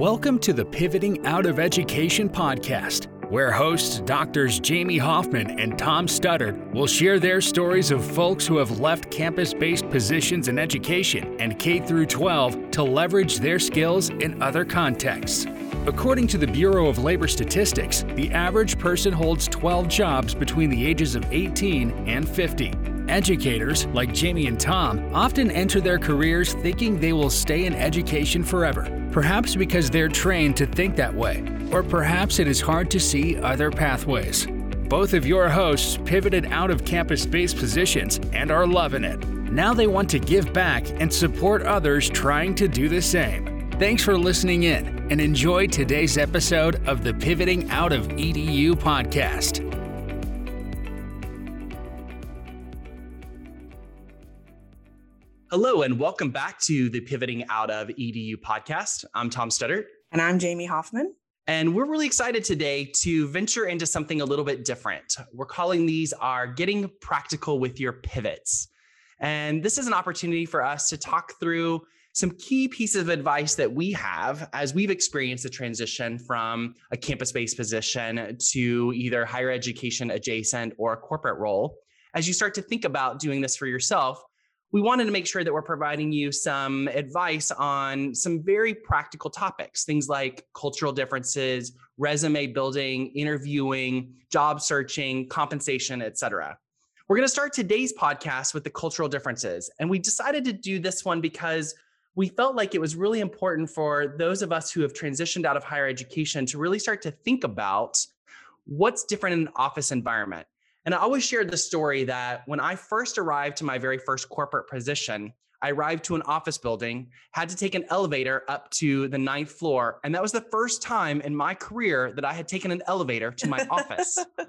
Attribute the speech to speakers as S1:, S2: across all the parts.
S1: Welcome to the Pivoting Out of Education podcast, where hosts Doctors Jamie Hoffman and Tom Studdard will share their stories of folks who have left campus-based positions in education and K through 12 to leverage their skills in other contexts. According to the Bureau of Labor Statistics, the average person holds 12 jobs between the ages of 18 and 50. Educators, like Jamie and Tom, often enter their careers thinking they will stay in education forever, perhaps because they're trained to think that way, or perhaps it is hard to see other pathways. Both of your hosts pivoted out of campus based positions and are loving it. Now they want to give back and support others trying to do the same. Thanks for listening in and enjoy today's episode of the Pivoting Out of EDU podcast.
S2: Hello, and welcome back to the Pivoting Out of EDU podcast. I'm Tom Studdert.
S3: And I'm Jamie Hoffman.
S2: And we're really excited today to venture into something a little bit different. We're calling these our Getting Practical with Your Pivots. And this is an opportunity for us to talk through some key pieces of advice that we have as we've experienced the transition from a campus based position to either higher education adjacent or a corporate role. As you start to think about doing this for yourself, we wanted to make sure that we're providing you some advice on some very practical topics, things like cultural differences, resume building, interviewing, job searching, compensation, etc. We're going to start today's podcast with the cultural differences. And we decided to do this one because we felt like it was really important for those of us who have transitioned out of higher education to really start to think about what's different in an office environment. And I always shared the story that when I first arrived to my very first corporate position, I arrived to an office building, had to take an elevator up to the ninth floor. And that was the first time in my career that I had taken an elevator to my office.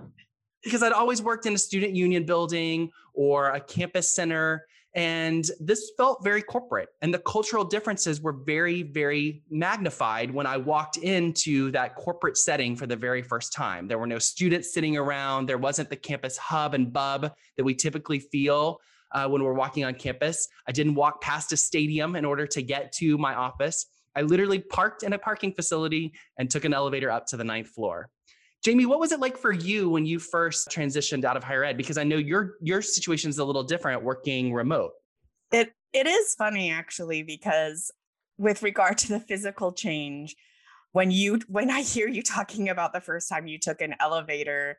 S2: Because I'd always worked in a student union building or a campus center. And this felt very corporate. And the cultural differences were very, very magnified when I walked into that corporate setting for the very first time. There were no students sitting around, there wasn't the campus hub and bub that we typically feel. Uh, when we're walking on campus, I didn't walk past a stadium in order to get to my office. I literally parked in a parking facility and took an elevator up to the ninth floor. Jamie, what was it like for you when you first transitioned out of higher ed? Because I know your your situation is a little different working remote.
S3: It it is funny actually because with regard to the physical change, when you when I hear you talking about the first time you took an elevator,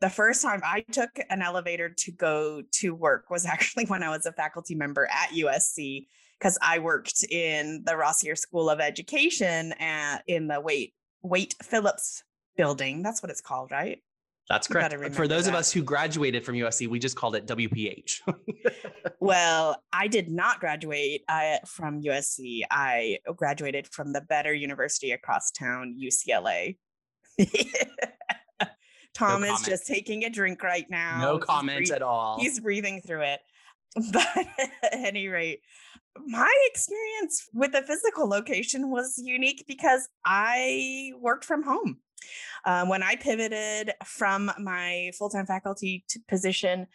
S3: the first time I took an elevator to go to work was actually when I was a faculty member at USC because I worked in the Rossier School of Education at, in the Wait Waite Phillips building. That's what it's called, right?
S2: That's correct. For those that. of us who graduated from USC, we just called it WPH.
S3: well, I did not graduate I, from USC. I graduated from the better university across town, UCLA. Tom no is just taking a drink right now.
S2: No comments at all.
S3: He's breathing through it. But at any rate, my experience with the physical location was unique because I worked from home. Um, when I pivoted from my full time faculty position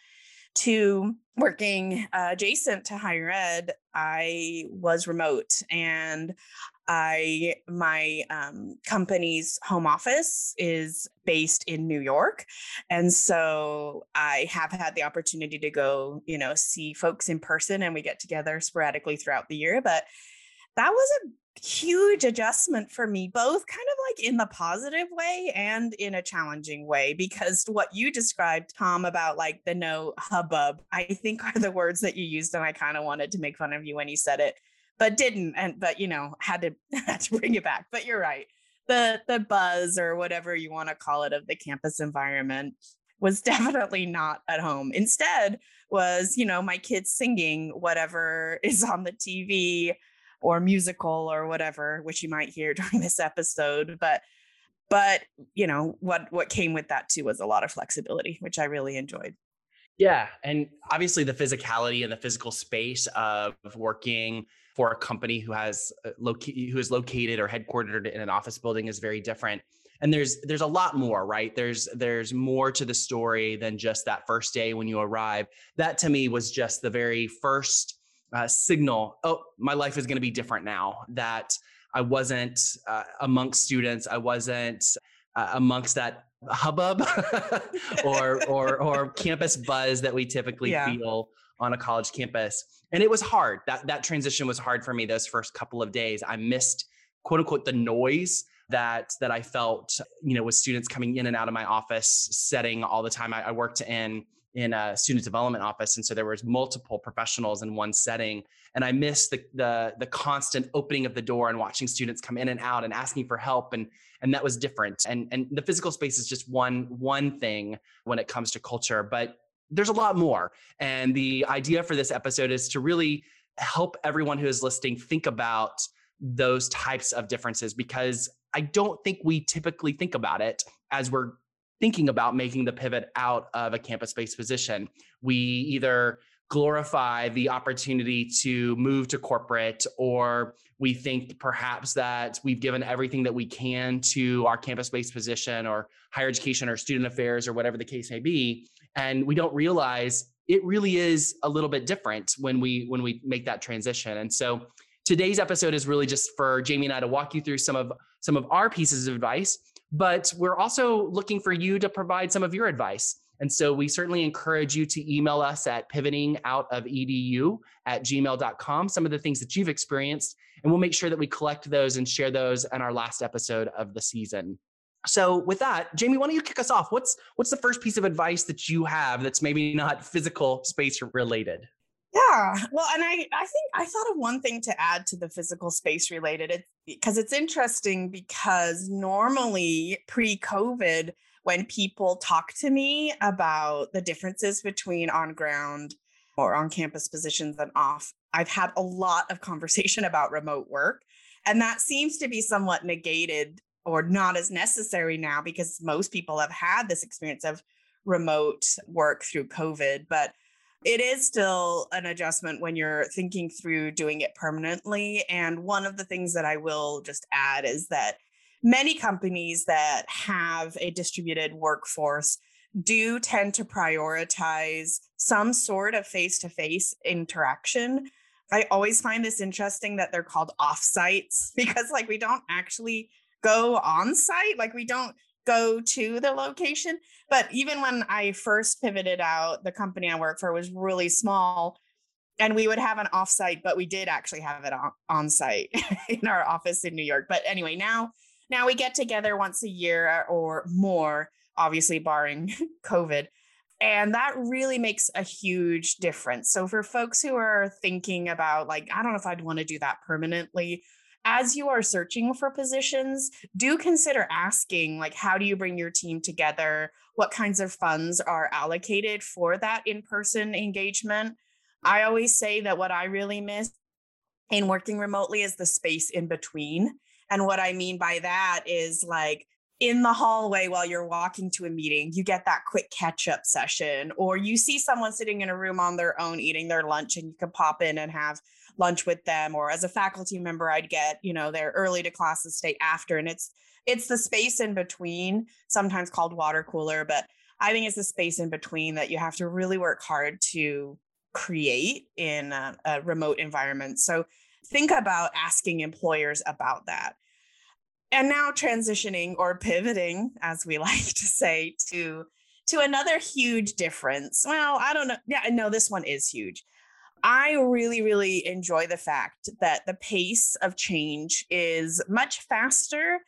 S3: to working uh, adjacent to higher ed, I was remote and I my um, company's home office is based in New York, and so I have had the opportunity to go, you know, see folks in person, and we get together sporadically throughout the year. But that was a huge adjustment for me, both kind of like in the positive way and in a challenging way, because what you described, Tom, about like the no hubbub, I think are the words that you used. And I kind of wanted to make fun of you when you said it, but didn't. And, but, you know, had to, had to bring it back. But you're right. The, the buzz or whatever you want to call it of the campus environment was definitely not at home. Instead, was, you know, my kids singing whatever is on the TV or musical or whatever, which you might hear during this episode. But but you know what what came with that too was a lot of flexibility, which I really enjoyed.
S2: Yeah, and obviously the physicality and the physical space of working for a company who has uh, who is located or headquartered in an office building is very different. And there's there's a lot more, right? There's there's more to the story than just that first day when you arrive. That to me was just the very first uh, signal oh my life is going to be different now that I wasn't uh, amongst students. I wasn't uh, amongst that hubbub or or or campus buzz that we typically yeah. feel on a college campus. And it was hard. That that transition was hard for me those first couple of days. I missed quote unquote the noise that that I felt, you know, with students coming in and out of my office setting all the time. I, I worked in in a student development office, and so there was multiple professionals in one setting, and I missed the the the constant opening of the door and watching students come in and out and asking for help, and and that was different. And and the physical space is just one one thing when it comes to culture, but there's a lot more. And the idea for this episode is to really help everyone who is listening think about those types of differences because I don't think we typically think about it as we're thinking about making the pivot out of a campus based position. We either glorify the opportunity to move to corporate, or we think perhaps that we've given everything that we can to our campus based position or higher education or student affairs or whatever the case may be. And we don't realize it really is a little bit different when we when we make that transition. And so today's episode is really just for Jamie and I to walk you through some of some of our pieces of advice, but we're also looking for you to provide some of your advice. And so we certainly encourage you to email us at pivotingoutofedu at gmail.com, some of the things that you've experienced, and we'll make sure that we collect those and share those in our last episode of the season. So with that, Jamie, why don't you kick us off? What's what's the first piece of advice that you have that's maybe not physical space related?
S3: Yeah. Well, and I, I think I thought of one thing to add to the physical space related because it's interesting because normally pre-COVID, when people talk to me about the differences between on ground or on campus positions and off, I've had a lot of conversation about remote work. And that seems to be somewhat negated or not as necessary now because most people have had this experience of remote work through COVID. But it is still an adjustment when you're thinking through doing it permanently. And one of the things that I will just add is that many companies that have a distributed workforce do tend to prioritize some sort of face to face interaction. I always find this interesting that they're called offsites because, like, we don't actually go on site. Like, we don't go to the location. But even when I first pivoted out, the company I work for was really small and we would have an offsite, but we did actually have it on, on site in our office in New York. But anyway, now now we get together once a year or more, obviously barring COVID. And that really makes a huge difference. So for folks who are thinking about like, I don't know if I'd want to do that permanently, as you are searching for positions, do consider asking, like, how do you bring your team together? What kinds of funds are allocated for that in person engagement? I always say that what I really miss in working remotely is the space in between. And what I mean by that is like in the hallway while you're walking to a meeting, you get that quick catch up session, or you see someone sitting in a room on their own eating their lunch and you can pop in and have lunch with them or as a faculty member i'd get you know their early to classes stay after and it's it's the space in between sometimes called water cooler but i think it's the space in between that you have to really work hard to create in a, a remote environment. So think about asking employers about that. And now transitioning or pivoting as we like to say to to another huge difference. Well i don't know. Yeah no this one is huge I really, really enjoy the fact that the pace of change is much faster,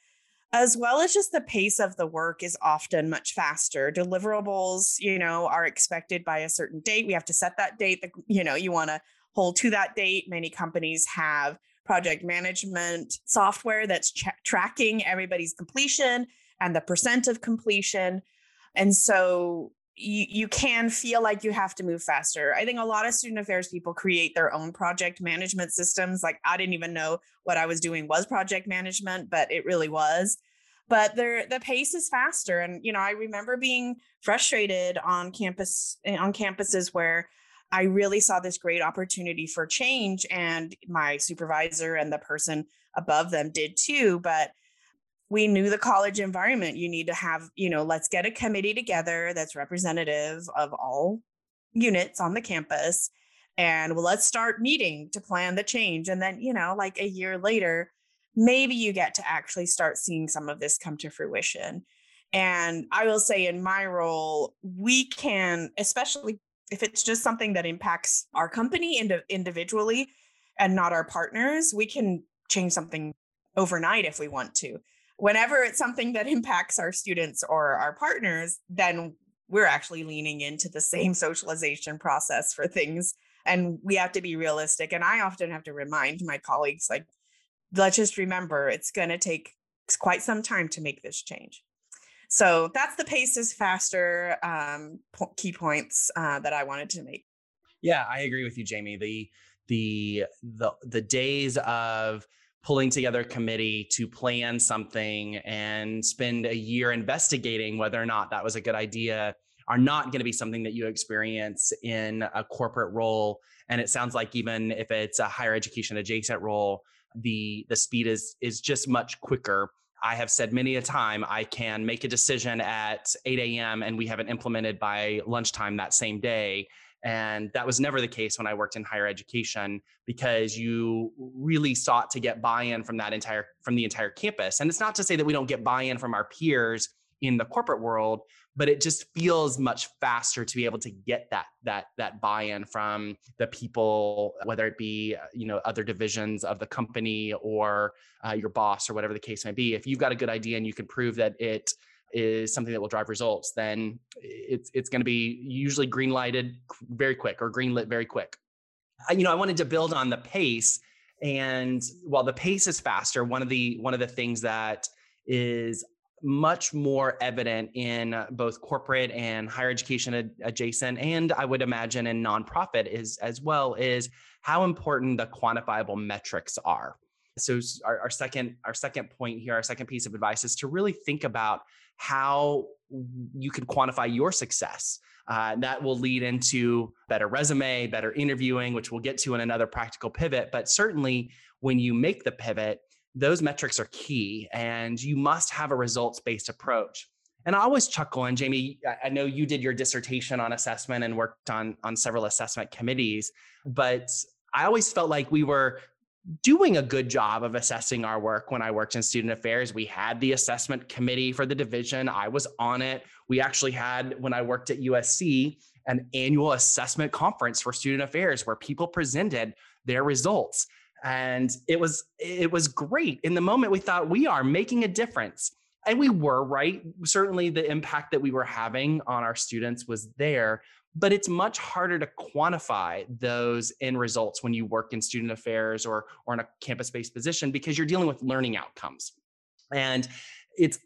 S3: as well as just the pace of the work is often much faster. Deliverables, you know, are expected by a certain date. We have to set that date. That, you know, you want to hold to that date. Many companies have project management software that's tracking everybody's completion and the percent of completion. And so you, you can feel like you have to move faster. I think a lot of student affairs people create their own project management systems. Like I didn't even know what I was doing was project management, but it really was. But there the pace is faster. And you know, I remember being frustrated on campus eh, on campuses where I really saw this great opportunity for change. And my supervisor and the person above them did too. But we knew the college environment. You need to have, you know, let's get a committee together that's representative of all units on the campus. And well, let's start meeting to plan the change. And then, you know, like a year later, maybe you get to actually start seeing some of this come to fruition. And I will say, in my role, we can, especially if it's just something that impacts our company ind- individually and not our partners, we can change something overnight if we want to. Whenever it's something that impacts our students or our partners, then we're actually leaning into the same socialization process for things. And we have to be realistic. And I often have to remind my colleagues, like, let's just remember it's going to take quite some time to make this change. So that's the pace is faster um, key points uh, that I wanted to make.
S2: Yeah, I agree with you, Jamie. The the the the days of pulling together a committee to plan something and spend a year investigating whether or not that was a good idea are not going to be something that you experience in a corporate role and it sounds like even if it's a higher education adjacent role the the speed is is just much quicker I have said many a time I can make a decision at 8 a.m. and we have it implemented by lunchtime that same day. And that was never the case when I worked in higher education because you really sought to get buy-in from that entire from the entire campus. And it's not to say that we don't get buy-in from our peers in the corporate world, but it just feels much faster to be able to get that that that buy-in from the people whether it be uh, you know other divisions of the company or uh, your boss or whatever the case may be if you've got a good idea and you can prove that it is something that will drive results then it's it's going to be usually green lighted very quick or green lit very quick. I, you know i wanted to build on the pace and while the pace is faster one of the one of the things that is much more evident in both corporate and higher education ad- adjacent and i would imagine in nonprofit is as well is how important the quantifiable metrics are so our, our second our second point here our second piece of advice is to really think about how you can quantify your success uh, that will lead into better resume better interviewing which we'll get to in another practical pivot but certainly when you make the pivot those metrics are key and you must have a results based approach. And I always chuckle, and Jamie, I know you did your dissertation on assessment and worked on, on several assessment committees, but I always felt like we were doing a good job of assessing our work when I worked in student affairs. We had the assessment committee for the division, I was on it. We actually had, when I worked at USC, an annual assessment conference for student affairs where people presented their results. And it was it was great. In the moment we thought we are making a difference. And we were right? Certainly the impact that we were having on our students was there but it's much harder to quantify those end results when you work in student affairs or or in a campus based position because you're dealing with learning outcomes and it's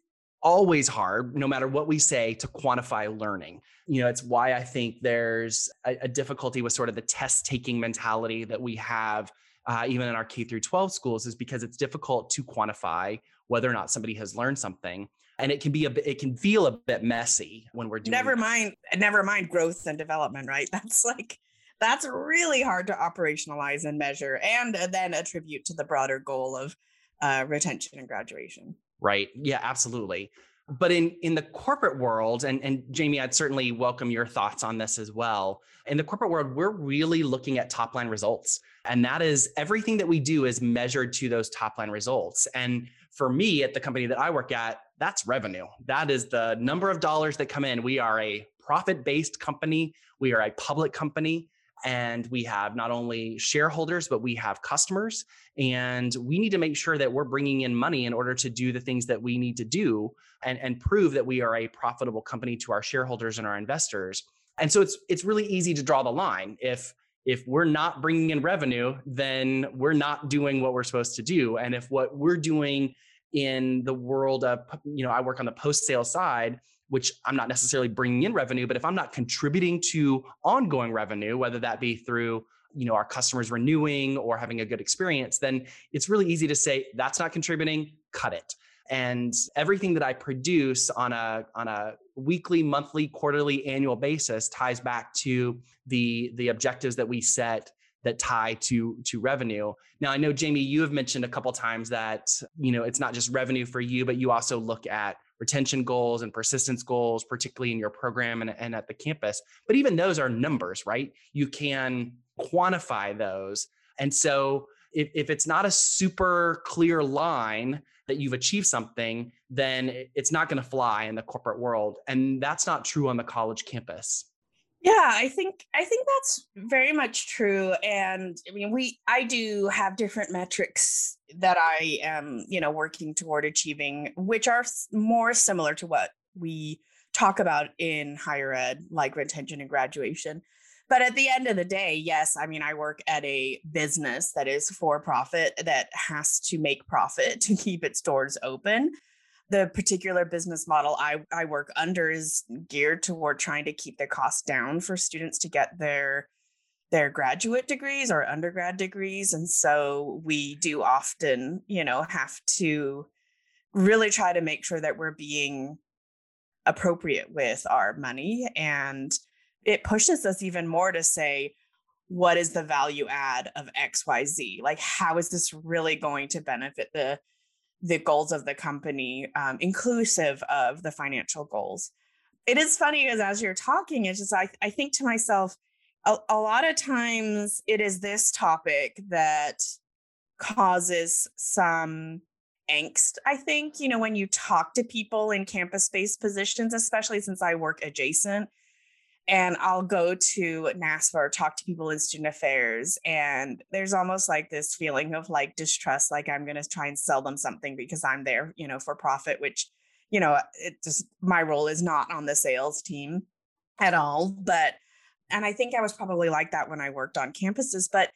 S2: always hard no matter what we say to quantify learning you know it's why i think there's a, a difficulty with sort of the test taking mentality that we have uh, even in our K through 12 schools, is because it's difficult to quantify whether or not somebody has learned something. And it can be a bit, it can feel a bit messy when we're doing.
S3: Never mind, never mind growth and development, right? That's like that's really hard to operationalize and measure, and uh, then attribute to the broader goal of uh, retention and graduation.
S2: Right. Yeah. Absolutely. But in in the corporate world, and and Jamie, I'd certainly welcome your thoughts on this as well. In the corporate world, we're really looking at top line results. And that is everything that we do is measured to those top line results. And for me at the company that I work at, that's revenue. That is the number of dollars that come in. We are a profit based company, we are a public company. And we have not only shareholders, but we have customers. And we need to make sure that we're bringing in money in order to do the things that we need to do and, and prove that we are a profitable company to our shareholders and our investors. And so it's it's really easy to draw the line. If if we're not bringing in revenue, then we're not doing what we're supposed to do. And if what we're doing in the world of, you know, I work on the post sale side, which I'm not necessarily bringing in revenue, but if I'm not contributing to ongoing revenue, whether that be through you know our customers renewing or having a good experience then it's really easy to say that's not contributing cut it. And everything that i produce on a on a weekly monthly quarterly annual basis ties back to the the objectives that we set that tie to to revenue. Now i know jamie you have mentioned a couple times that you know it's not just revenue for you but you also look at retention goals and persistence goals particularly in your program and, and at the campus but even those are numbers right you can quantify those and so if, if it's not a super clear line that you've achieved something, then it's not going to fly in the corporate world. And that's not true on the college campus.
S3: Yeah, I think I think that's very much true and I mean we I do have different metrics that I am, you know, working toward achieving which are more similar to what we talk about in higher ed like retention and graduation. But at the end of the day, yes, I mean I work at a business that is for profit that has to make profit to keep its doors open the particular business model I, I work under is geared toward trying to keep the cost down for students to get their their graduate degrees or undergrad degrees. And so we do often you know have to really try to make sure that we're being appropriate with our money. And it pushes us even more to say what is the value add of xyz like how is this really going to benefit the the goals of the company, um, inclusive of the financial goals. It is funny because as you're talking, it's just I, I think to myself, a, a lot of times it is this topic that causes some angst i think you know when you talk to people in campus based positions especially since i work adjacent and I'll go to NASFA or talk to people in student affairs. And there's almost like this feeling of like distrust, like I'm going to try and sell them something because I'm there, you know, for profit, which, you know, it just my role is not on the sales team at all. But, and I think I was probably like that when I worked on campuses. But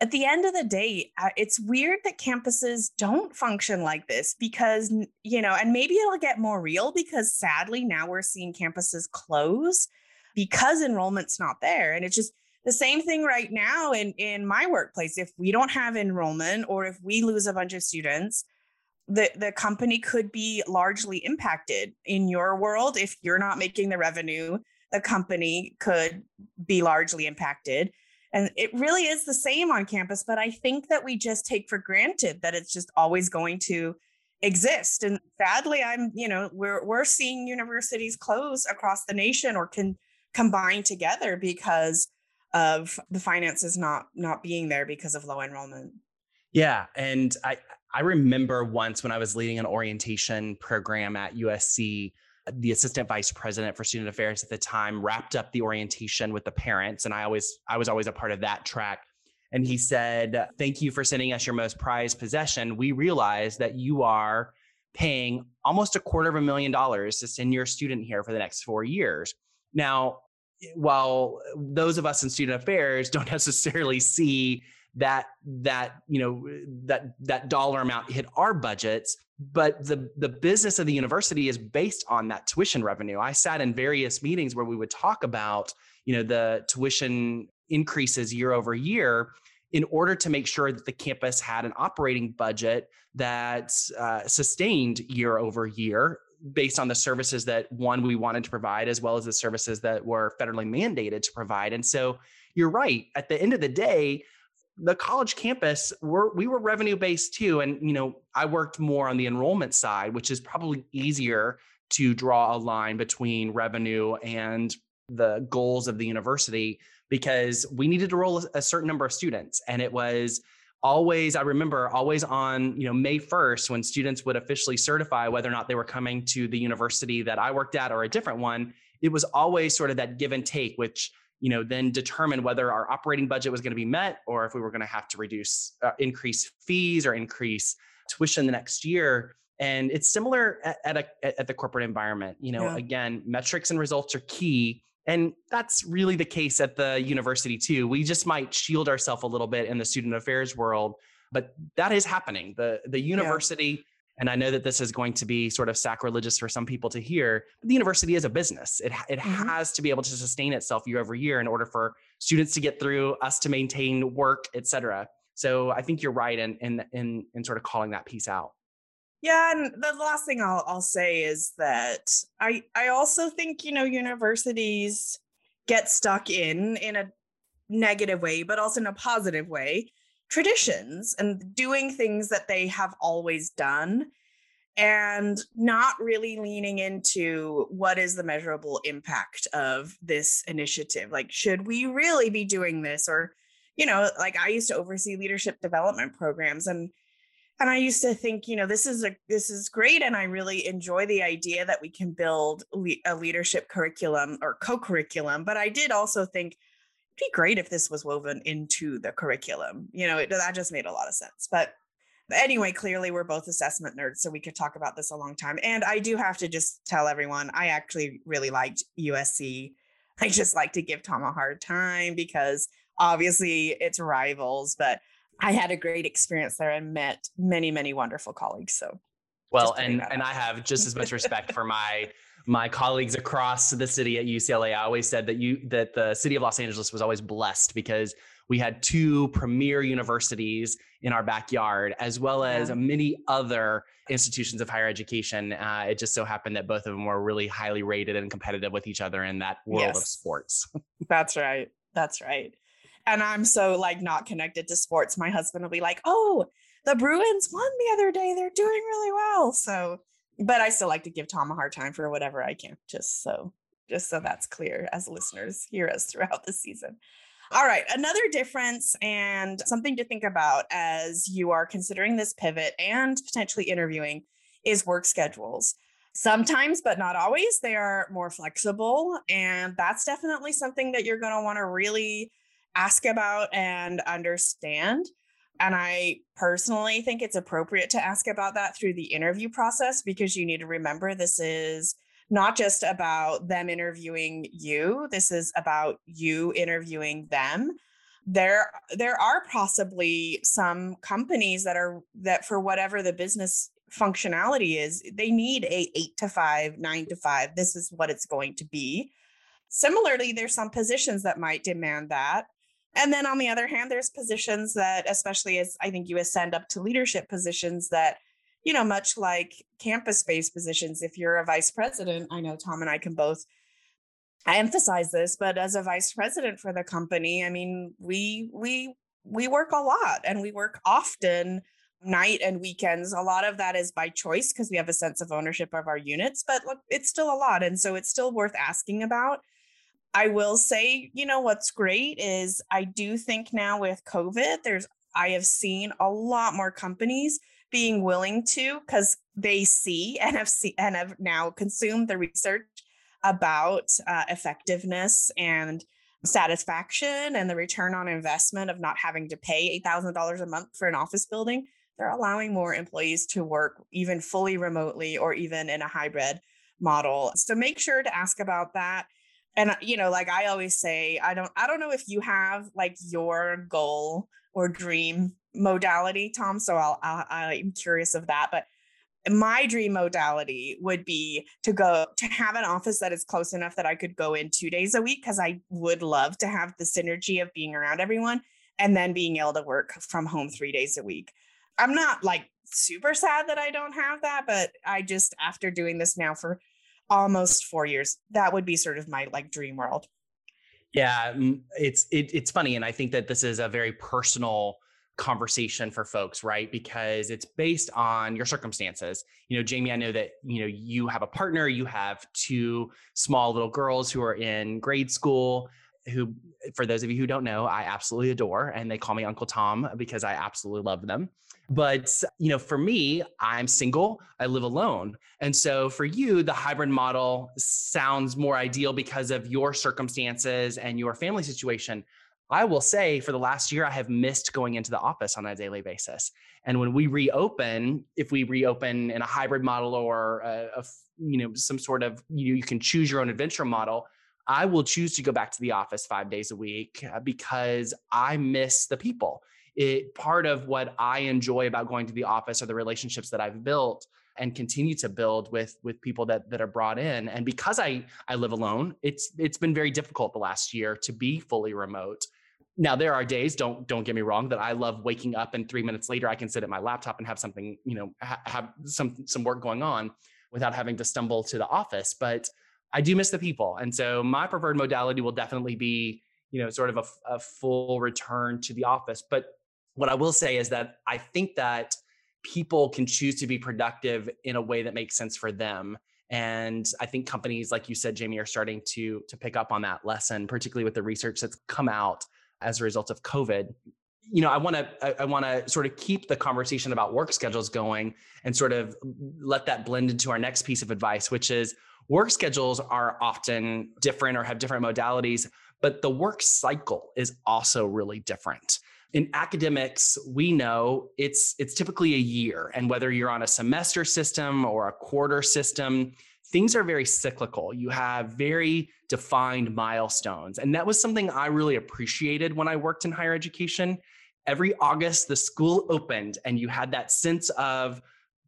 S3: at the end of the day, uh, it's weird that campuses don't function like this because, you know, and maybe it'll get more real because sadly now we're seeing campuses close because enrollment's not there. And it's just the same thing right now in, in my workplace. If we don't have enrollment or if we lose a bunch of students, the, the company could be largely impacted. In your world, if you're not making the revenue, the company could be largely impacted. And it really is the same on campus, but I think that we just take for granted that it's just always going to exist. And sadly, I'm, you know, we're we're seeing universities close across the nation or can combine together because of the finances not not being there because of low enrollment.
S2: Yeah, and I I remember once when I was leading an orientation program at USC, the assistant vice president for student affairs at the time wrapped up the orientation with the parents and I always I was always a part of that track. And he said, "Thank you for sending us your most prized possession. We realize that you are paying almost a quarter of a million dollars to send your student here for the next 4 years." Now, while those of us in student affairs don't necessarily see that that you know that that dollar amount hit our budgets but the the business of the university is based on that tuition revenue. I sat in various meetings where we would talk about you know the tuition increases year over year in order to make sure that the campus had an operating budget that uh, sustained year over year based on the services that one we wanted to provide as well as the services that were federally mandated to provide. And so you're right. At the end of the day the college campus were we were revenue based too. And you know i worked more on the enrollment side which is probably easier to draw a line between revenue and the goals of the university because we needed to roll a certain number of students. And it was always i remember always on you know may 1st when students would officially certify whether or not they were coming to the university that i worked at or a different one it was always sort of that give and take which you know then determined whether our operating budget was going to be met or if we were going to have to reduce uh, increase fees or increase tuition the next year and it's similar at, at, a, at the corporate environment you know yeah. again metrics and results are key and that's really the case at the university too. We just might shield ourselves a little bit in the student affairs world, but that is happening. The the university yeah. and I know that this is going to be sort of sacrilegious for some people to hear, but the university is a business. It it mm-hmm. has to be able to sustain itself year over year in order for students to get through, us to maintain work, et cetera. So I think you're right in in in, in sort of calling that piece out.
S3: Yeah, and the last thing I'll I'll say is that I I also think you know universities get stuck in in a negative way, but also in a positive way, traditions and doing things that they have always done and not really leaning into what is the measurable impact of this initiative. Like, should we really be doing this? Or you know, like I used to oversee leadership development programs and and I used to think, you know, this is a this is great and I really enjoy the idea that we can build le- a leadership curriculum or co-curriculum, but I did also think it'd be great if this was woven into the curriculum. You know, it, that just made a lot of sense. But anyway, clearly we're both assessment nerds, so we could talk about this a long time. And I do have to just tell everyone, I actually really liked USC. I just like to give Tom a hard time because obviously it's rivals, but I had a great experience there and met many, many wonderful colleagues. So
S2: well, and and I have just as much respect for my my colleagues across the city at UCLA. I always said that you that the city of Los Angeles was always blessed because we had two premier universities in our backyard, as well as yeah. many other institutions of higher education. Uh, it just so happened that both of them were really highly rated and competitive with each other in that world yes. of sports.
S3: That's right. That's right and I'm so like not connected to sports. My husband will be like, "Oh, the Bruins won the other day. They're doing really well." So, but I still like to give Tom a hard time for whatever I can, just so just so that's clear as listeners hear us throughout the season. All right, another difference and something to think about as you are considering this pivot and potentially interviewing is work schedules. Sometimes, but not always, they are more flexible. And that's definitely something that you're going to want to really ask about and understand. And I personally think it's appropriate to ask about that through the interview process because you need to remember this is not just about them interviewing you, this is about you interviewing them. There there are possibly some companies that are that for whatever the business functionality is, they need a 8 to 5, 9 to 5. This is what it's going to be. Similarly, there's some positions that might demand that. And then on the other hand, there's positions that, especially as I think you ascend up to leadership positions, that, you know, much like campus based positions, if you're a vice president, I know Tom and I can both I emphasize this, but as a vice president for the company, I mean, we we we work a lot and we work often night and weekends. A lot of that is by choice because we have a sense of ownership of our units, but look, it's still a lot. And so it's still worth asking about. I will say, you know, what's great is I do think now with COVID, there's, I have seen a lot more companies being willing to because they see and have, see, and have now consumed the research about uh, effectiveness and satisfaction and the return on investment of not having to pay $8,000 a month for an office building. They're allowing more employees to work even fully remotely or even in a hybrid model. So make sure to ask about that and uh, you know like i always say i don't i don't know if you have like your goal or dream modality tom so i'll, i i'm curious of that but my dream modality would be to go to have an office that is close enough that i could go in two days a week because i would love to have the synergy of being around everyone and then being able to work from home three days a week. I'm not like super sad that i don't have that but i just after doing this now for almost four years. That would be sort of my like dream world.
S2: Yeah, it's it, it's funny, and I think that this is a very personal conversation for folks, right? Because it's based on your circumstances. You know, Jamie, I know that you know you have a partner, you have two small little girls who are in grade school. Who, for those of you who don't know, I absolutely adore, and they call me Uncle Tom because I absolutely love them. But, you know, for me, I'm single, I live alone. And so for you, the hybrid model sounds more ideal because of your circumstances and your family situation. I will say for the last year, I have missed going into the office on a daily basis. And when we reopen, if we reopen in a hybrid model or a, a you know some sort of you, you can choose your own adventure model, I will choose to go back to the office five days a week uh, because I miss the people it part of what I enjoy about going to the office are the relationships that I've built and continue to build with with people that that are brought in. And because I I live alone it's it's been very difficult the last year to be fully remote. Now there are days don't don't get me wrong that I love waking up and 3 minutes later I can sit at my laptop and have something you know ha- have some some work going on without having to stumble to the office. But I do miss the people. And so my preferred modality will definitely be you know sort of a, a full return to the office. But what I will say is that I think that people can choose to be productive in a way that makes sense for them. And I think companies, like you said, Jamie, are starting to to pick up on that lesson, particularly with the research that's come out as a result of COVID. You know, I want to I, want to sort of keep the conversation about work schedules going and sort of let that blend into our next piece of advice, which is work schedules are often different or have different modalities, but the work cycle is also really different in academics we know it's it's typically a year. And whether you're on a semester system or a quarter system things are very cyclical. You have very defined milestones. And that was something i really appreciated when i worked in higher education. Every august the school opened and you had that sense of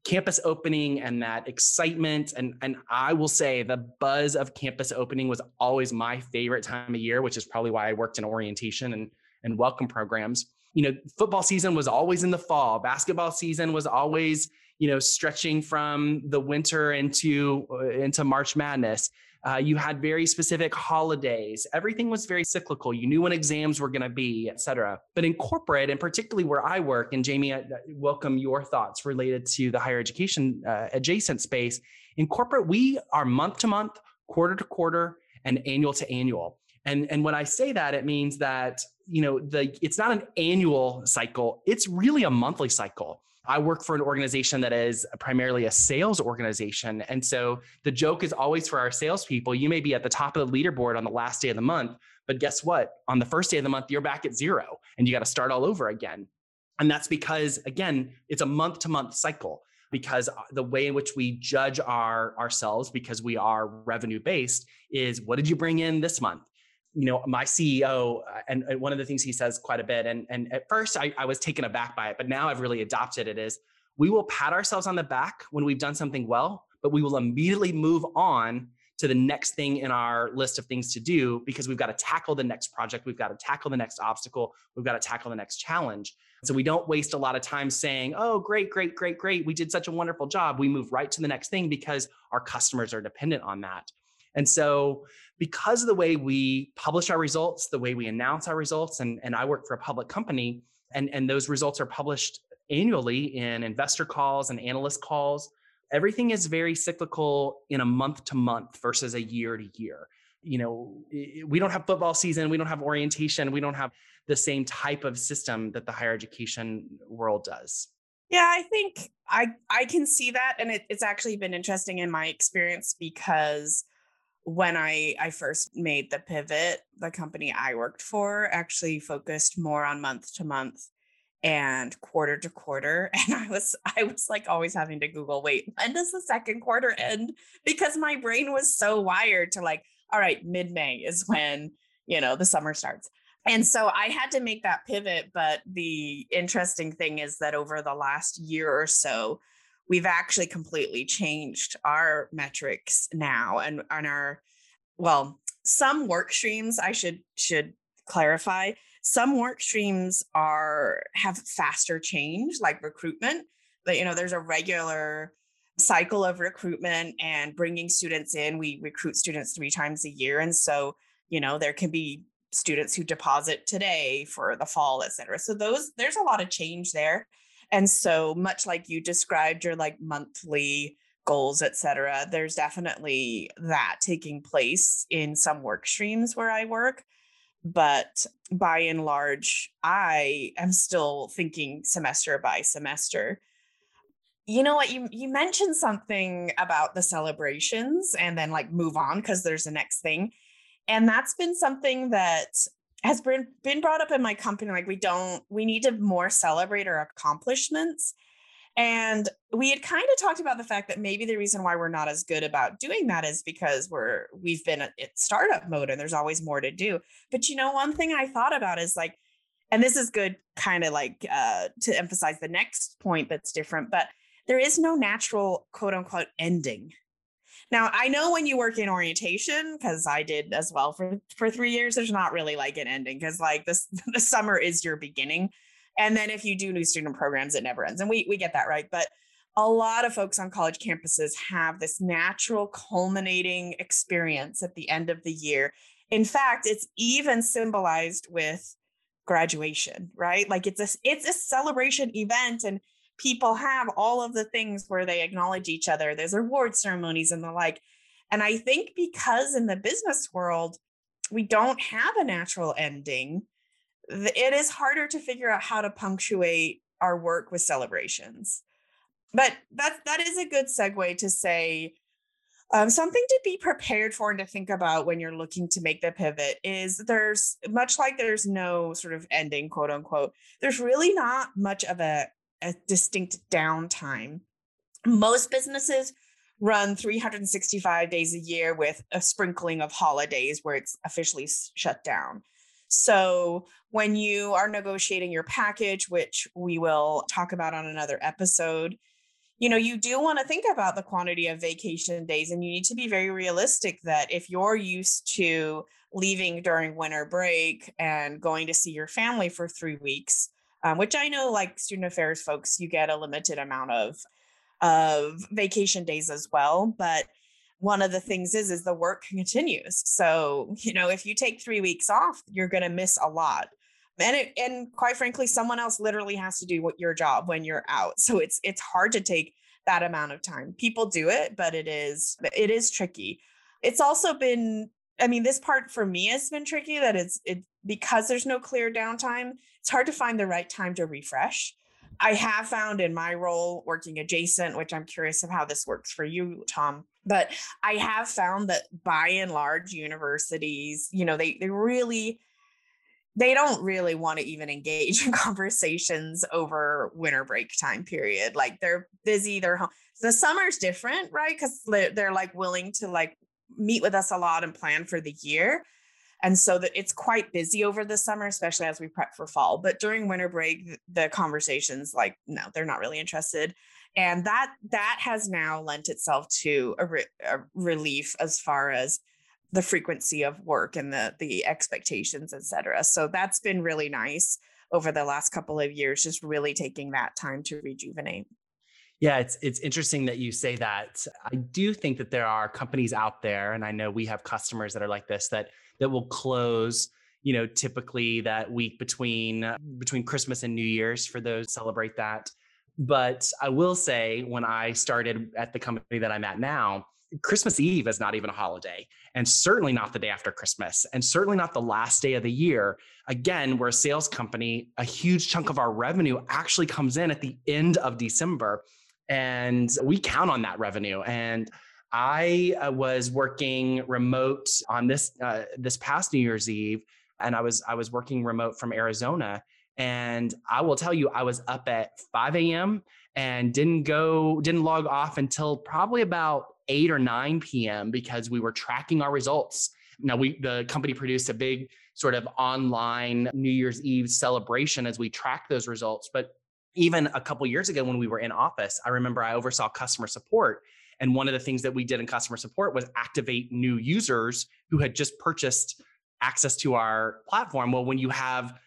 S2: campus opening and that excitement. And and I will say the buzz of campus opening was always my favorite time of year which is probably why I worked in orientation and and welcome programs you know football season was always in the fall. Basketball season was always you know stretching from the winter into uh, into march madness. Uh, you had very specific holidays. Everything was very cyclical. You knew when exams were going to be et cetera. But in corporate and particularly where i work and jamie I welcome your thoughts related to the higher education uh, adjacent space in corporate we are month to month quarter to quarter and annual to annual and and when i say that it means that you know the it's not an annual cycle. It's really a monthly cycle. I work for an organization that is primarily a sales organization. And so the joke is always for our salespeople you may be at the top of the leaderboard on the last day of the month but guess what? On the first day of the month you're back at zero and you got to start all over again. And that's because again it's a month to month cycle because uh, the way in which we judge our ourselves because we are revenue based is what did you bring in this month you know, my CEO, uh, and, one of the things he says quite a bit, and, and at first I, I was taken aback by it, but now I've really adopted it is we will pat ourselves on the back when we've done something well, but we will immediately move on to the next thing in our list of things to do because we've got to tackle the next project, we've got to tackle the next obstacle, we've got to tackle the next challenge. So we don't waste a lot of time saying, oh, great, great, great, great. We did such a wonderful job. We move right to the next thing because our customers are dependent on that. And so, because of the way we publish our results, the way we announce our results, and, and I work for a public company, and, and those results are published annually in investor calls and analyst calls, everything is very cyclical in a month to month versus a year to year. You know, we don't have football season, we don't have orientation, we don't have the same type of system that the higher education world does.
S3: Yeah, I think I I can see that, and it, it's actually been interesting in my experience because when I I first made the pivot, the company I worked for actually focused more on month to month and quarter to quarter and I was I was like always having to google wait when does the second quarter end because my brain was so wired to like all right mid-May is when you know the summer starts. And so I had to make that pivot but the interesting thing is that over the last year or so we've actually completely changed our metrics now and on our well some work streams i should should clarify some work streams are have faster change like recruitment but you know there's a regular cycle of recruitment and bringing students in. We recruit students three times a year and so you know there can be students who deposit today for the fall et cetera. So those there's a lot of change there and so much like you described your like monthly goals, et cetera, there's definitely that taking place in some work streams where I work. But by and large, I am still thinking semester by semester. You know what? You you mentioned something about the celebrations and then like move on because there's the next thing. And that's been something that has been been brought up in my company like we don't we need to more celebrate our accomplishments. And we had kind of talked about the fact that maybe the reason why we're not as good about doing that is because we're we've been at startup mode and there's always more to do. But you know one thing i thought about is like and this is good kind of like uh, to emphasize the next point that's different but there is no natural quote unquote ending now, I know when you work in orientation, because I did as well for, for three years, there's not really like an ending because like this the summer is your beginning. And then if you do new student programs, it never ends. And we we get that right. But a lot of folks on college campuses have this natural culminating experience at the end of the year. In fact, it's even symbolized with graduation, right? Like it's a it's a celebration event and people have all of the things where they acknowledge each other. There's award ceremonies and the like. And I think because in the business world, we don't have a natural ending, it is harder to figure out how to punctuate our work with celebrations. But that that is a good segue to say um, something to be prepared for and to think about when you're looking to make the pivot is there's much like there's no sort of ending, quote unquote, there's really not much of a, a distinct downtime. Most businesses run 365 days a year with a sprinkling of holidays where it's officially shut down. So when you are negotiating your package, which we will talk about on another episode, you know, you do want to think about the quantity of vacation days, and you need to be very realistic that if you're used to leaving during winter break and going to see your family for three weeks, um, which I know, like student affairs folks, you get a limited amount of of vacation days as well, but one of the things is is the work continues. So you know if you take three weeks off you're going to miss a lot. And it, and quite frankly someone else literally has to do what your job when you're out. So it's it's hard to take that amount of time. People do it but it is it is tricky. It's also been i mean this part for me has been tricky that it's it because there's no clear downtime it's hard to find the right time to refresh. I have found in my role working adjacent which i'm curious of how this works for you tom but i have found that by and large universities you know they they really they don't really want to even engage in conversations over winter break time period. Like they're busy they're home. The summer's different right? Because they're, like willing to like meet with us a lot and plan for the year and so that it's quite busy over the summer especially as we prep for fall but during winter break the conversations like no they're not really interested. And that that has now lent itself to a, re- a relief as far as the frequency of work and the the expectations et cetera. So that's been really nice over the last couple of years just really taking that time to rejuvenate
S2: yeah, it's it's interesting that you say that. I do think that there are companies out there, and I know we have customers that are like this that that will close, you know, typically that week between uh, between Christmas and New Year's for those celebrate that. But I will say, when I started at the company that I'm at now, Christmas Eve is not even a holiday, and certainly not the day after Christmas, and certainly not the last day of the year. Again, we're a sales company. A huge chunk of our revenue actually comes in at the end of December, and we count on that revenue. And I uh, was working remote on this uh, this past New Year's Eve, and I was I was working remote from Arizona. And I will tell you, I was up at 5 a.m. and didn't go, didn't log off until probably about 8 or 9 p.m. because we were tracking our results. Now we the company produced a big sort of online New Year's Eve celebration as we track those results. But even a couple years ago when we were in office, I remember I oversaw customer support. And one of the things that we did in customer support was activate new users who had just purchased access to our platform. Well, when you have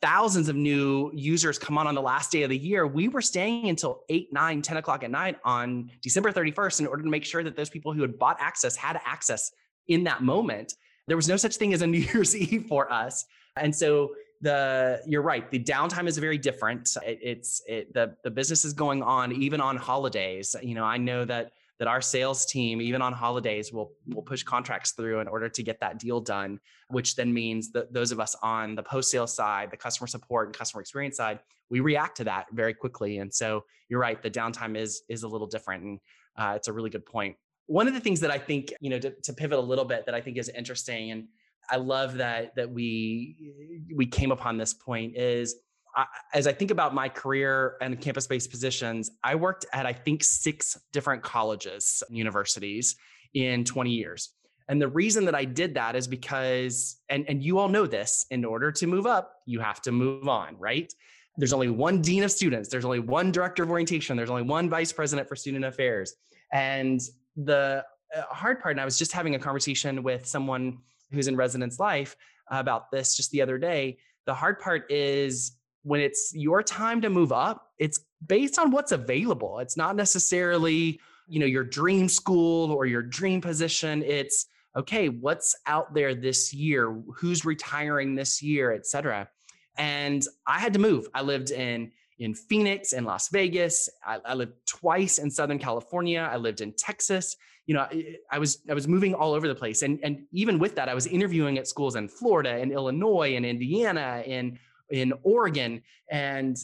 S2: thousands of new users come on on the last day of the year, we were staying until 8, 9, 10 o'clock at night on December 31st in order to make sure that those people who had bought access had access in that moment. There was no such thing as a New Year's Eve for us. And so the you're right the downtime is very different it, it's it, the the business is going on even on holidays you know i know that that our sales team, even on holidays, will will push contracts through in order to get that deal done, which then means that those of us on the post sale side, the customer support and customer experience side, we react to that very quickly. And so you're right, the downtime is is a little different, and uh, it's a really good point. One of the things that I think you know to, to pivot a little bit that I think is interesting, and I love that that we we came upon this point is I, as I think about my career and campus based positions, I worked at, I think, six different colleges, universities in 20 years. And the reason that I did that is because, and, and you all know this, in order to move up, you have to move on, right? There's only one dean of students, there's only one director of orientation, there's only one vice president for student affairs. And the uh, hard part, and I was just having a conversation with someone who's in residence life uh, about this just the other day. The hard part is when it's your time to move up, it's based on what's available. It's not necessarily, you know, your dream school or your dream position. It's okay, what's out there this year? Who's retiring this year, et cetera. And I had to move. I lived in in Phoenix and Las Vegas. I, I, lived twice in Southern California. I lived in Texas. You know, I, was I was moving all over the place, and and even with that, I was interviewing at schools in Florida and Illinois and Indiana and in Oregon. And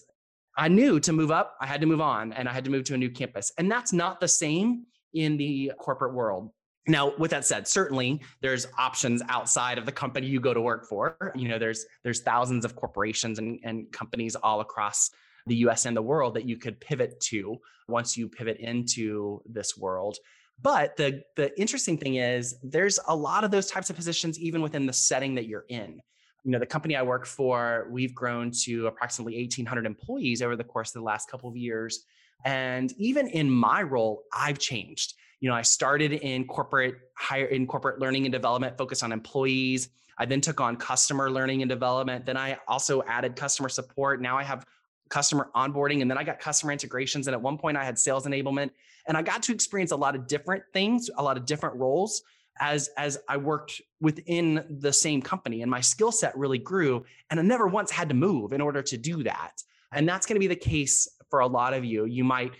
S2: I knew to move up, I had to move on and I had to move to a new campus. And that's not the same in the corporate world. Now, with that said, certainly there's options outside of the company you go to work for. You know, there's there's thousands of corporations and, and companies all across the US and the world that you could pivot to once you pivot into this world. But the the interesting thing is there's a lot of those types of positions even within the setting that you're in. You know, the company I work for, we've grown to approximately 1800 employees over the course of the last couple of years. And even in my role, I've changed. You know, I started in corporate higher in corporate learning and development focused on employees. I then took on customer learning and development. Then I also added customer support. Now I have customer onboarding and then I got customer integrations. And at one point I had sales enablement and I got to experience a lot of different things, a lot of different roles as as I worked within the same company and my skill set really grew and I never once had to move in order to do that. And that's going to be the case for a lot of you. You might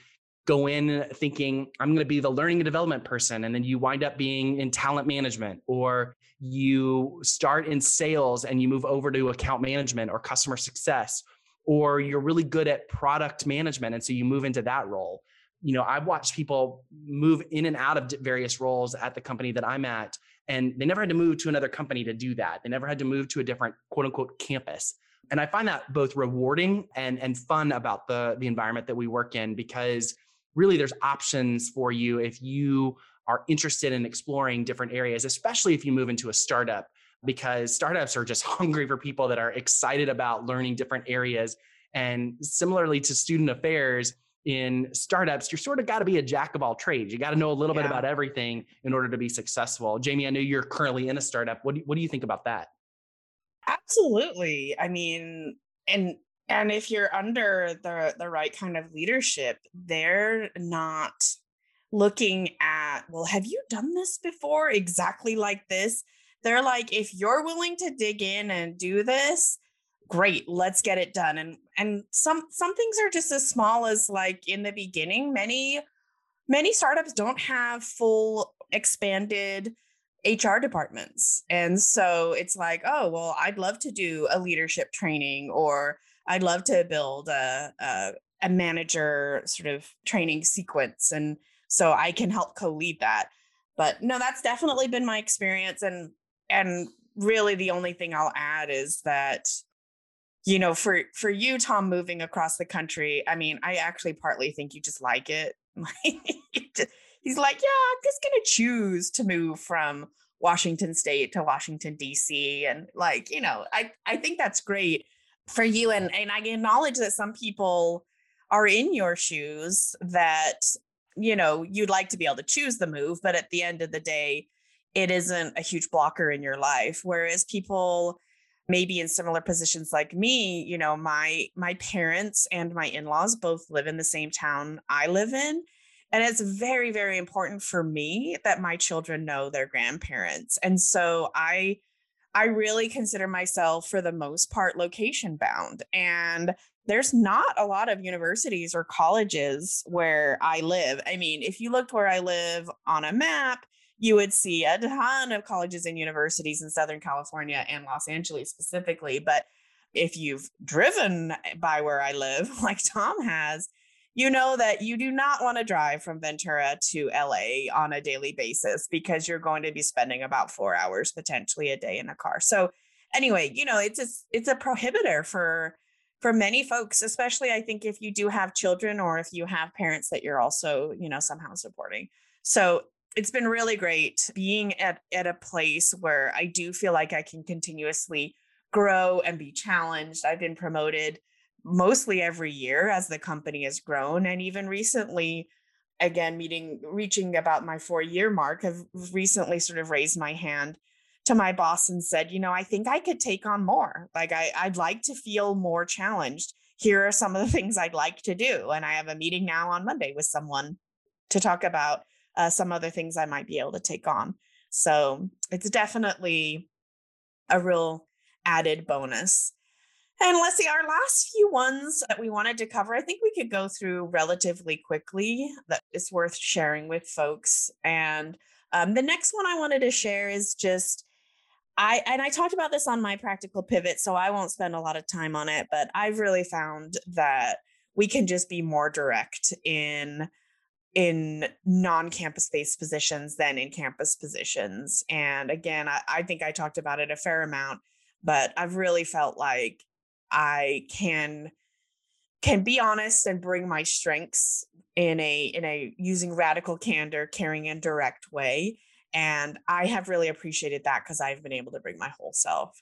S2: go in thinking I'm going to be the learning and development person and then you wind up being in talent management or you start in sales and you move over to account management or customer success or you're really good at product management and so you move into that role. You know i've watched people move in and out of various roles at the company that i'm at and they never had to move to another company to do that. They never had to move to a different quote unquote campus. And i find that both rewarding and and fun about the the environment that we work in because really there's options for you if you are interested in exploring different areas especially if you move into a startup because startups are just hungry for people that are excited about learning different areas. And similarly to student affairs, in startups, you're sort of got to be a jack of all trades. You got to know a little yeah. bit about everything in order to be successful. Jamie, I know you're currently in a startup. What do, what do you think about that?
S3: Absolutely. I mean, and and if you're under the the right kind of leadership, they're not looking at, well, have you done this before exactly like this? They're like, if you're willing to dig in and do this, great, let's get it done. And and some some things are just as small as like in the beginning, many many startups don't have full expanded HR departments. And so it's like, oh, well, I'd love to do a leadership training or I'd love to build a, a, a manager sort of training sequence. And so I can help co lead that. But no, that's definitely been my experience. And and really the only thing I'll add is that you know for for you Tom moving across the country I mean I actually partly think you just like it. He's like yeah I'm just going to choose to move from Washington state to Washington DC and like you know I I think that's great for you and and I acknowledge that some people are in your shoes that you know you'd like to be able to choose the move but at the end of the day it isn't a huge blocker in your life. Whereas people maybe in similar positions like me you know my my parents and my in-laws both live in the same town i live in. And it's very very important for me that my children know their grandparents. And so i i really consider myself for the most part location bound. And there's not a lot of universities or colleges where i live. I mean if you looked where i live on a map you would see a ton of colleges and universities in Southern California and Los Angeles specifically. But if you've driven eh, by where I live, like Tom has, you know that you do not want to drive from Ventura to LA on a daily basis because you're going to be spending about four hours potentially a day in a car. So anyway, you know, it's a, it's a prohibitor for for many folks, especially I think if you do have children or if you have parents that you're also, you know, somehow supporting. So it's been really great being at, at a place where I do feel like I can continuously grow and be challenged. I've been promoted mostly every year as the company has grown. And even recently, again, meeting, reaching about my four year mark, have recently sort of raised my hand to my boss and said, you know, I think I could take on more. Like I, I'd like to feel more challenged. Here are some of the things I'd like to do. And I have a meeting now on Monday with someone to talk about uh, some other things I might be able to take on. So it's definitely a real added bonus. And let's see, our last few ones that we wanted to cover, I think we could go through relatively quickly. That is worth sharing with folks. And um, the next one I wanted to share is just I and I talked about this on my practical pivot, so I won't spend a lot of time on it, but I've really found that we can just be more direct in in non-campus based positions than in campus positions. And again, I, I think I talked about it a fair amount, but I've really felt like I can can be honest and bring my strengths in a in a using radical candor, caring and direct way and I have really appreciated that because I've been able to bring my whole self.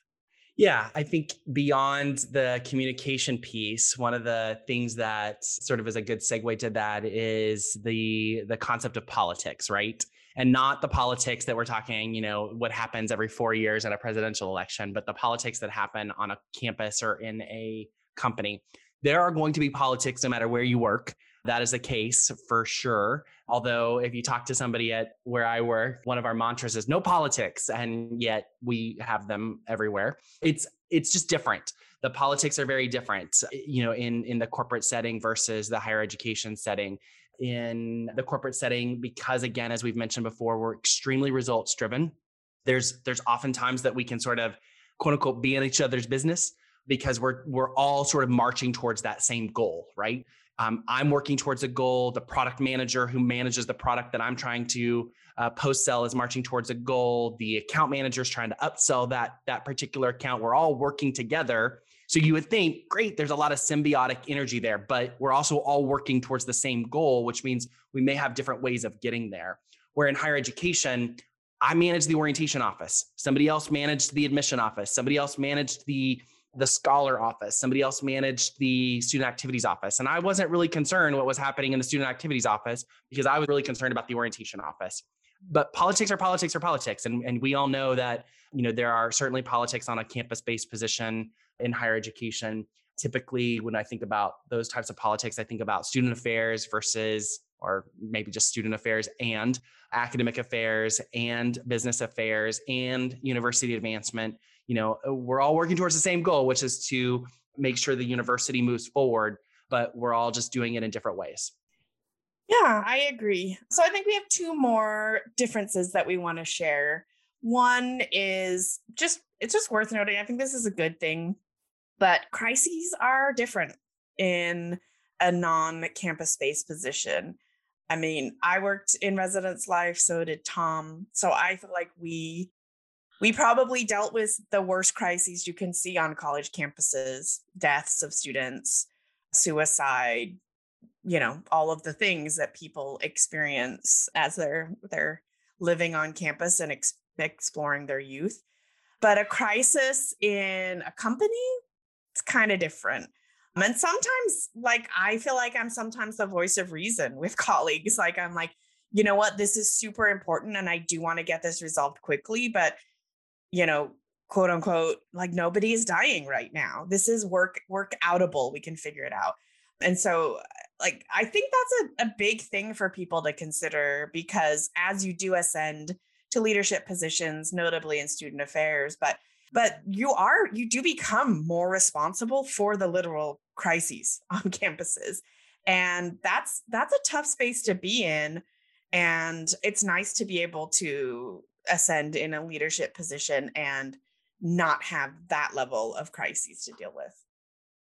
S2: Yeah, I think beyond the communication piece, one of the things that sort of is a good segue to that is the the concept of politics, right? And not the politics that we're talking, you know, what happens every 4 years in a presidential election, but the politics that happen on a campus or in a company. There are going to be politics no matter where you work. That is the case for sure. Although, if you talk to somebody at where I work, one of our mantras is no politics, and yet we have them everywhere. It's it's just different. The politics are very different, eh, you know, in in the corporate setting versus the higher education setting. In the corporate setting, because again, as we've mentioned before, we're extremely results driven. There's there's oftentimes that we can sort of quote unquote be in each other's business because we're we're all sort of marching towards that same goal, right? Um, I'm working towards a goal. The product manager who manages the product that I'm trying to uh, post sell is marching towards a goal. The account manager is trying to upsell that that particular account. We're all working together. So you would think, great, there's a lot of symbiotic energy there, but we're also all working towards the same goal, which means we may have different ways of getting there. Where in higher education, I manage the orientation office. Somebody else managed the admission office. Somebody else managed the the scholar office. Somebody else managed the student activities office. And I wasn't really concerned what was happening in the student activities office because I was really concerned about the orientation office. But politics are politics are politics. And, and we all know that, you know, there are certainly politics on a campus-based position in higher education. Typically, when I think about those types of politics, I think about student affairs versus or maybe just student affairs and academic affairs and business affairs and university advancement you know uh, we're all working towards the same goal which is to make sure the university moves forward but we're all just doing it in different ways.
S3: Yeah i agree. So i think we have two more differences that we want to share. One is just it's just worth noting i think this is a good thing but crises are different in a non-campus based position. I mean i worked in residence life so did tom. So i feel like we we probably dealt with the worst crises you can see on college campuses deaths of students suicide you know all of the things that people experience as they're they're living on campus and ex- exploring their youth. But a crisis in a company it's kind of different. And sometimes like i feel like i'm sometimes the voice of reason with colleagues. Like i'm like you know what? This is super important and i do want to get this resolved quickly but you know, quote unquote, like nobody is dying right now. This is work work outable. We can figure it out. And so like I think that's a, a big thing for people to consider because as you do ascend to leadership positions, notably in student affairs, but but you are you do become more responsible for the literal crises on campuses and that's that's a tough space to be in and it's nice to be able to ascend in a leadership position and not have that level of crises to deal with.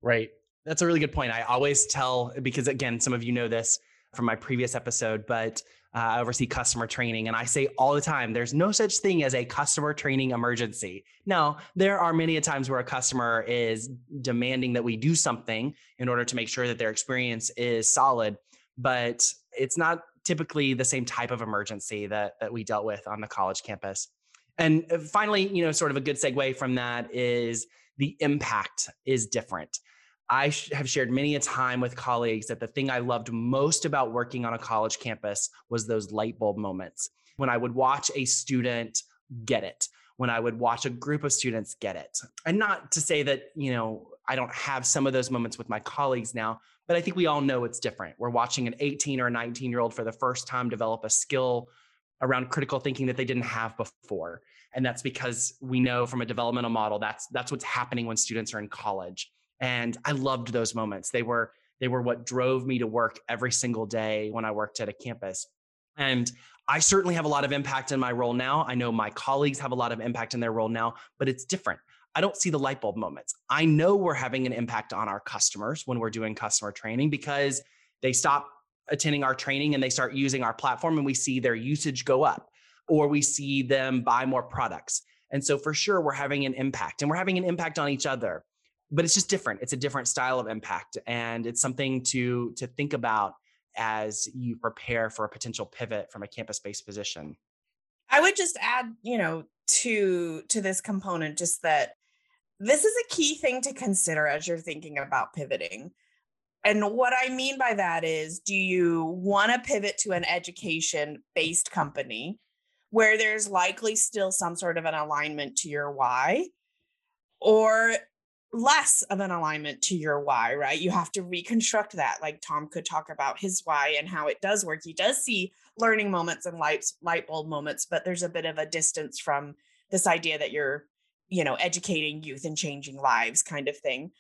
S2: Right. That's a really good point. I always tell, because again, some of you know this from my previous episode, but uh, I oversee customer training. And I say all the time, there's no such thing as a customer training emergency. Now, there are many a times where a customer is demanding that we do something in order to make sure that their experience is solid. But it's not typically the same type of emergency that that we dealt with on the college campus. And uh, finally, you know, sort of a good segue from that is the impact is different. I have shared many a time with colleagues that the thing I loved most about working on a college campus was those light bulb moments when I would watch a student get it, when I would watch a group of students get it. And not to say that, you know, I don't have some of those moments with my colleagues now, but I think we all know it's different. We're watching an 18 or 19 year old for the first time develop a skill around critical thinking that they didn't have before. And that's because we know from a developmental model that's that's what's happening when students are in college. And I loved those moments. They were they were what drove me to work every single day when I worked at a campus. And I certainly have a lot of impact in my role now. I know my colleagues have a lot of impact in their role now, but it's different. I don't see the light bulb moments. I know we're having an impact on our customers when we're doing customer training because they stop attending our training and they start using our platform and we see their usage go up or we see them buy more products. And so for sure we're having an impact and we're having an impact on each other. But it's just different. It's a different style of impact and it's something to to think about as you prepare for a potential pivot from a campus-based position.
S3: I would just add, you know, to to this component just that this is a key thing to consider as you're thinking about pivoting. And what I mean by that is do you want to pivot to an education based company where there's likely still some sort of an alignment to your why? Or less of an alignment to your why, right? You have to reconstruct that. Like Tom could talk about his why and how it does work. He does see learning moments and light, light bulb moments, but there's a bit of a distance from this idea that you're, you know, educating youth and changing lives kind of thing.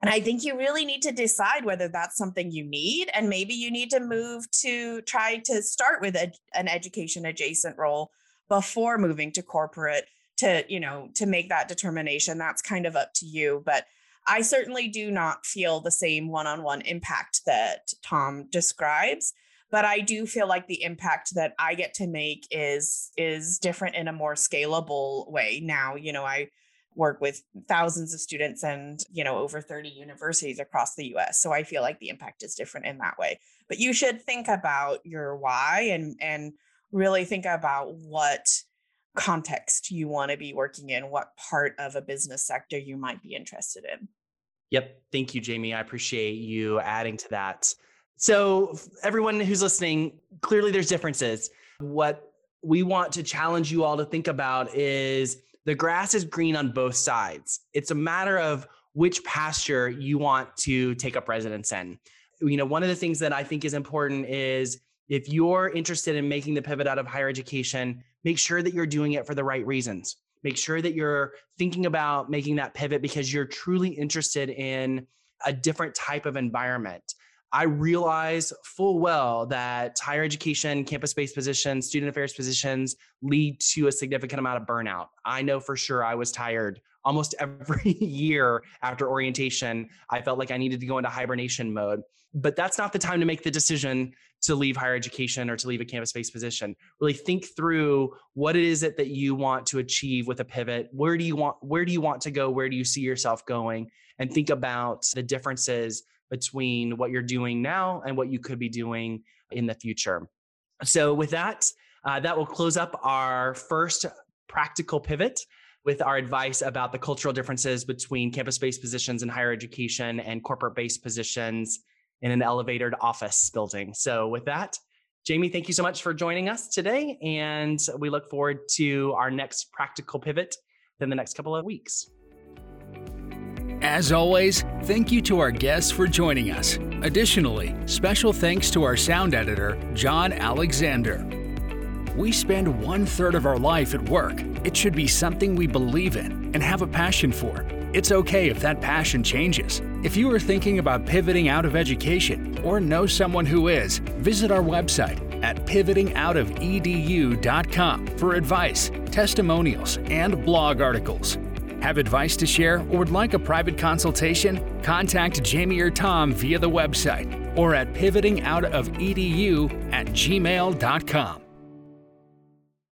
S3: And I think you really need to decide whether that's something you need. And maybe you need to move to try to start with a, an education adjacent role before moving to corporate to you know to make that determination that's kind of up to you but i certainly do not feel the same one-on-one impact that tom describes but i do feel like the impact that i get to make is is different in a more scalable way now you know i work with thousands of students and you know over 30 universities across the US so I feel like the impact is different in that way but you should think about your why and and really think about what context you want to be working in, what part of a business sector you might be interested in.
S2: Yep. Thank you, Jamie. I appreciate you adding to that. So, everyone who's listening, clearly there's differences. What we want to challenge you all to think about is the grass is green on both sides. It's a matter of which pasture you want to take up residence in. You know, one of the things that I think is important is if you're interested in making the pivot out of higher education, make sure that you're doing it for the right reasons. Make sure that you're thinking about making that pivot because you're truly interested in a different type of environment. I realize full well that higher education, campus based positions, student affairs positions lead to a significant amount of burnout. I know for sure I was tired almost every year after orientation. I felt like I needed to go into hibernation mode. But that's not the time to make the decision to leave higher education or to leave a campus based position. Really think through what it is that, that you want to achieve with a pivot. Where do you want where do you want to go? Where do you see yourself going? And think about the differences between what you're doing now and what you could be doing in the future. So with that, uh, that will close up our first practical pivot with our advice about the cultural differences between campus-based positions in higher education and corporate-based positions in an elevated office building. So, with that, Jamie, thank you so much for joining us today. And we look forward to our next practical pivot in the next couple of weeks.
S1: As always, thank you to our guests for joining us. Additionally, special thanks to our sound editor, John Alexander. We spend one third of our life at work. It should be something we believe in and have a passion for. It's okay if that passion changes. If you are thinking about pivoting out of education or know someone who is, visit our website at pivotingoutofedu.com for advice, testimonials, and blog articles. Have advice to share or would like a private consultation? Contact Jamie or Tom via the website or at pivotingoutofedu at gmail.com.